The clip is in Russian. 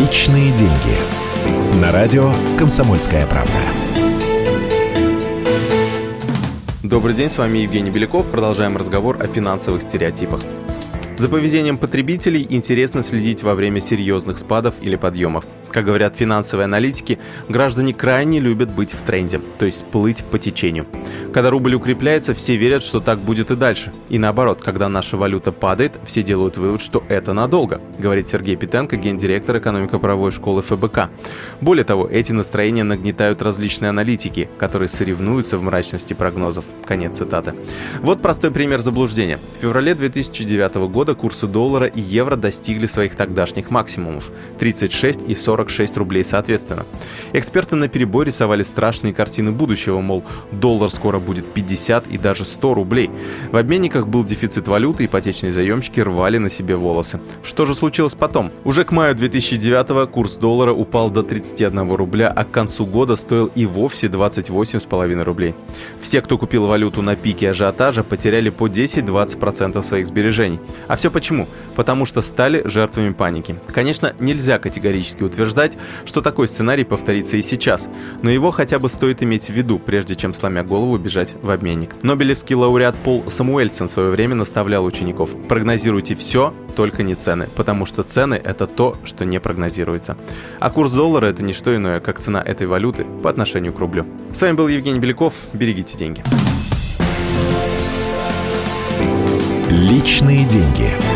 Личные деньги. На радио «Комсомольская правда». Добрый день, с вами Евгений Беляков. Продолжаем разговор о финансовых стереотипах. За поведением потребителей интересно следить во время серьезных спадов или подъемов. Как говорят финансовые аналитики, граждане крайне любят быть в тренде, то есть плыть по течению. Когда рубль укрепляется, все верят, что так будет и дальше. И наоборот, когда наша валюта падает, все делают вывод, что это надолго, говорит Сергей Питенко, гендиректор экономико-правовой школы ФБК. Более того, эти настроения нагнетают различные аналитики, которые соревнуются в мрачности прогнозов. Конец цитаты. Вот простой пример заблуждения. В феврале 2009 года курсы доллара и евро достигли своих тогдашних максимумов – 36 и 40 46 рублей соответственно. Эксперты на перебой рисовали страшные картины будущего, мол, доллар скоро будет 50 и даже 100 рублей. В обменниках был дефицит валюты, ипотечные заемщики рвали на себе волосы. Что же случилось потом? Уже к маю 2009 курс доллара упал до 31 рубля, а к концу года стоил и вовсе 28,5 рублей. Все, кто купил валюту на пике ажиотажа, потеряли по 10-20% своих сбережений. А все почему? Потому что стали жертвами паники. Конечно, нельзя категорически утверждать, утверждать, что такой сценарий повторится и сейчас, но его хотя бы стоит иметь в виду, прежде чем сломя голову бежать в обменник. Нобелевский лауреат Пол Самуэльсон в свое время наставлял учеников «Прогнозируйте все, только не цены, потому что цены – это то, что не прогнозируется. А курс доллара – это не что иное, как цена этой валюты по отношению к рублю. С вами был Евгений Беляков. Берегите деньги. Личные деньги.